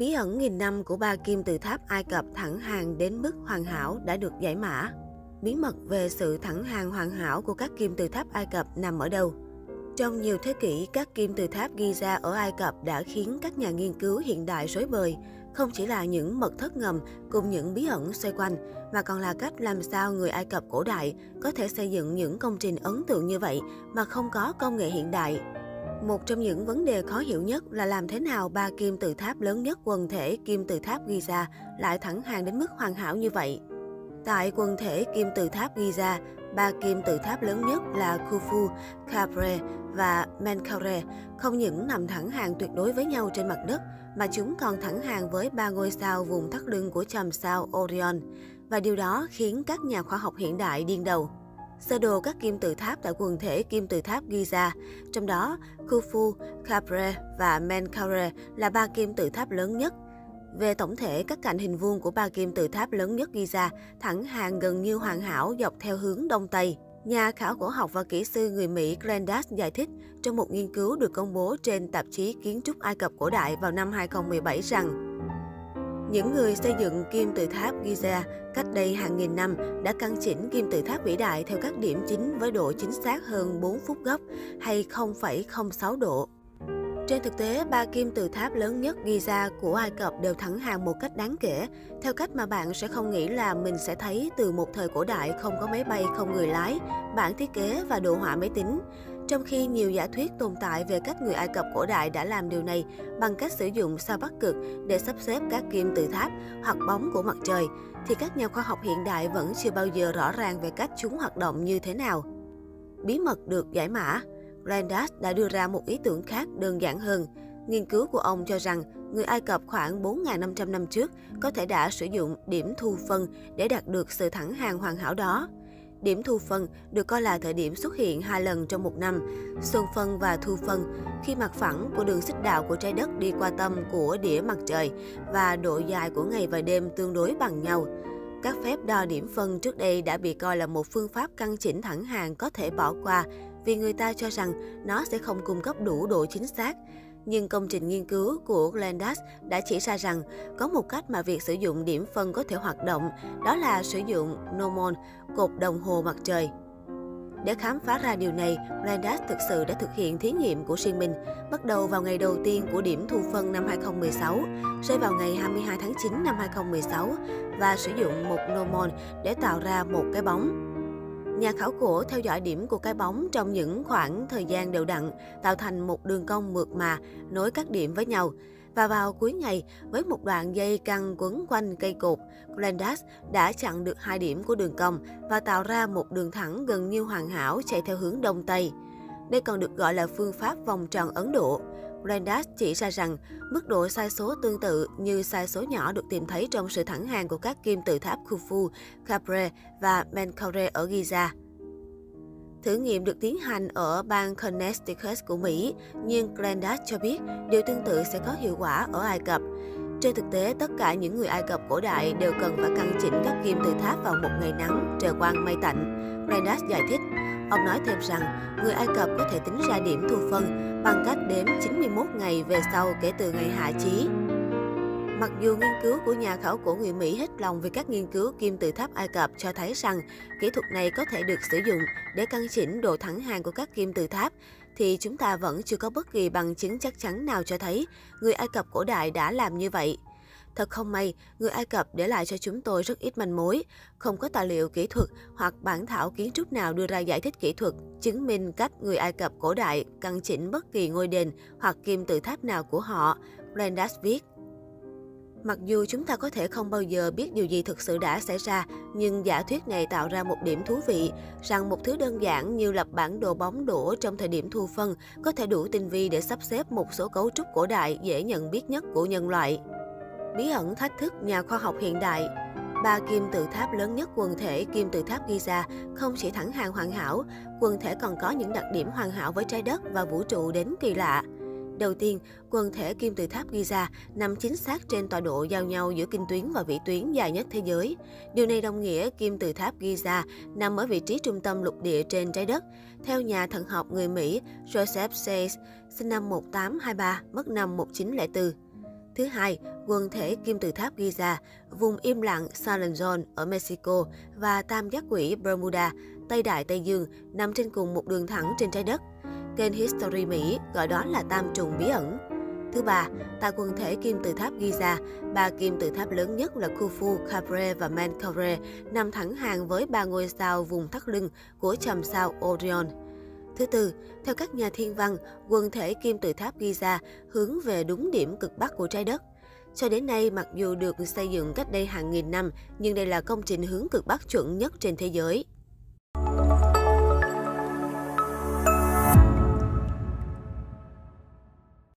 Bí ẩn nghìn năm của ba kim tự tháp Ai Cập thẳng hàng đến mức hoàn hảo đã được giải mã. Bí mật về sự thẳng hàng hoàn hảo của các kim tự tháp Ai Cập nằm ở đâu? Trong nhiều thế kỷ, các kim tự tháp Giza ở Ai Cập đã khiến các nhà nghiên cứu hiện đại rối bời. Không chỉ là những mật thất ngầm cùng những bí ẩn xoay quanh, mà còn là cách làm sao người Ai Cập cổ đại có thể xây dựng những công trình ấn tượng như vậy mà không có công nghệ hiện đại. Một trong những vấn đề khó hiểu nhất là làm thế nào ba kim tự tháp lớn nhất quần thể kim tự tháp Giza lại thẳng hàng đến mức hoàn hảo như vậy. Tại quần thể kim tự tháp Giza, ba kim tự tháp lớn nhất là Khufu, Khafre và Menkaure không những nằm thẳng hàng tuyệt đối với nhau trên mặt đất, mà chúng còn thẳng hàng với ba ngôi sao vùng thắt lưng của chòm sao Orion. Và điều đó khiến các nhà khoa học hiện đại điên đầu. Sơ đồ các kim tự tháp tại quần thể kim tự tháp Giza, trong đó Khufu, Khafre và Menkaure là ba kim tự tháp lớn nhất. Về tổng thể, các cạnh hình vuông của ba kim tự tháp lớn nhất Giza thẳng hàng gần như hoàn hảo dọc theo hướng Đông Tây. Nhà khảo cổ học và kỹ sư người Mỹ Glendas giải thích trong một nghiên cứu được công bố trên tạp chí Kiến trúc Ai Cập cổ đại vào năm 2017 rằng những người xây dựng kim tự tháp Giza cách đây hàng nghìn năm đã căn chỉnh kim tự tháp vĩ đại theo các điểm chính với độ chính xác hơn 4 phút góc hay 0,06 độ. Trên thực tế, ba kim tự tháp lớn nhất Giza của Ai Cập đều thẳng hàng một cách đáng kể, theo cách mà bạn sẽ không nghĩ là mình sẽ thấy từ một thời cổ đại không có máy bay không người lái, bản thiết kế và đồ họa máy tính. Trong khi nhiều giả thuyết tồn tại về cách người Ai Cập cổ đại đã làm điều này bằng cách sử dụng sao bắc cực để sắp xếp các kim tự tháp hoặc bóng của mặt trời, thì các nhà khoa học hiện đại vẫn chưa bao giờ rõ ràng về cách chúng hoạt động như thế nào. Bí mật được giải mã Randas đã đưa ra một ý tưởng khác đơn giản hơn. Nghiên cứu của ông cho rằng người Ai Cập khoảng 4.500 năm trước có thể đã sử dụng điểm thu phân để đạt được sự thẳng hàng hoàn hảo đó. Điểm thu phân được coi là thời điểm xuất hiện hai lần trong một năm, xuân phân và thu phân, khi mặt phẳng của đường xích đạo của trái đất đi qua tâm của đĩa mặt trời và độ dài của ngày và đêm tương đối bằng nhau. Các phép đo điểm phân trước đây đã bị coi là một phương pháp căn chỉnh thẳng hàng có thể bỏ qua vì người ta cho rằng nó sẽ không cung cấp đủ độ chính xác. Nhưng công trình nghiên cứu của Glendas đã chỉ ra rằng có một cách mà việc sử dụng điểm phân có thể hoạt động, đó là sử dụng Nomon, cột đồng hồ mặt trời. Để khám phá ra điều này, Glendas thực sự đã thực hiện thí nghiệm của riêng mình, bắt đầu vào ngày đầu tiên của điểm thu phân năm 2016, rơi vào ngày 22 tháng 9 năm 2016 và sử dụng một nomon để tạo ra một cái bóng. Nhà khảo cổ theo dõi điểm của cái bóng trong những khoảng thời gian đều đặn, tạo thành một đường cong mượt mà, nối các điểm với nhau. Và vào cuối ngày, với một đoạn dây căng quấn quanh cây cột, Glendas đã chặn được hai điểm của đường cong và tạo ra một đường thẳng gần như hoàn hảo chạy theo hướng đông tây. Đây còn được gọi là phương pháp vòng tròn Ấn Độ. Glendas chỉ ra rằng mức độ sai số tương tự như sai số nhỏ được tìm thấy trong sự thẳng hàng của các kim tự tháp Khufu, Khafre và Menkaure ở Giza. Thử nghiệm được tiến hành ở bang Connecticut của Mỹ, nhưng Glendas cho biết điều tương tự sẽ có hiệu quả ở Ai Cập. Trên thực tế, tất cả những người Ai Cập cổ đại đều cần phải căn chỉnh các kim tự tháp vào một ngày nắng, trời quang mây tạnh. Glendas giải thích, ông nói thêm rằng người Ai Cập có thể tính ra điểm thu phân bằng cách đếm 91 ngày về sau kể từ ngày hạ chí. Mặc dù nghiên cứu của nhà khảo cổ người Mỹ hết lòng về các nghiên cứu kim tự tháp Ai Cập cho thấy rằng kỹ thuật này có thể được sử dụng để căn chỉnh độ thẳng hàng của các kim tự tháp, thì chúng ta vẫn chưa có bất kỳ bằng chứng chắc chắn nào cho thấy người Ai Cập cổ đại đã làm như vậy. Thật không may, người Ai Cập để lại cho chúng tôi rất ít manh mối, không có tài liệu kỹ thuật hoặc bản thảo kiến trúc nào đưa ra giải thích kỹ thuật, chứng minh cách người Ai Cập cổ đại căn chỉnh bất kỳ ngôi đền hoặc kim tự tháp nào của họ, Brandas viết. Mặc dù chúng ta có thể không bao giờ biết điều gì thực sự đã xảy ra, nhưng giả thuyết này tạo ra một điểm thú vị, rằng một thứ đơn giản như lập bản đồ bóng đổ trong thời điểm thu phân có thể đủ tinh vi để sắp xếp một số cấu trúc cổ đại dễ nhận biết nhất của nhân loại. Bí ẩn thách thức nhà khoa học hiện đại Ba kim tự tháp lớn nhất quần thể kim tự tháp Giza không chỉ thẳng hàng hoàn hảo, quần thể còn có những đặc điểm hoàn hảo với trái đất và vũ trụ đến kỳ lạ. Đầu tiên, quần thể kim tự tháp Giza nằm chính xác trên tọa độ giao nhau giữa kinh tuyến và vĩ tuyến dài nhất thế giới. Điều này đồng nghĩa kim tự tháp Giza nằm ở vị trí trung tâm lục địa trên trái đất. Theo nhà thần học người Mỹ Joseph Sayes, sinh năm 1823, mất năm 1904. Thứ hai, quần thể kim tự tháp Giza, vùng im lặng Silent Zone ở Mexico và tam giác quỷ Bermuda, Tây Đại Tây Dương nằm trên cùng một đường thẳng trên trái đất. Kênh History Mỹ gọi đó là tam trùng bí ẩn. Thứ ba, tại quần thể kim tự tháp Giza, ba kim tự tháp lớn nhất là Khufu, Khafre và Menkaure nằm thẳng hàng với ba ngôi sao vùng thắt lưng của chòm sao Orion. Thứ tư, theo các nhà thiên văn, quần thể kim tự tháp Giza hướng về đúng điểm cực bắc của trái đất. Cho đến nay, mặc dù được xây dựng cách đây hàng nghìn năm, nhưng đây là công trình hướng cực bắc chuẩn nhất trên thế giới.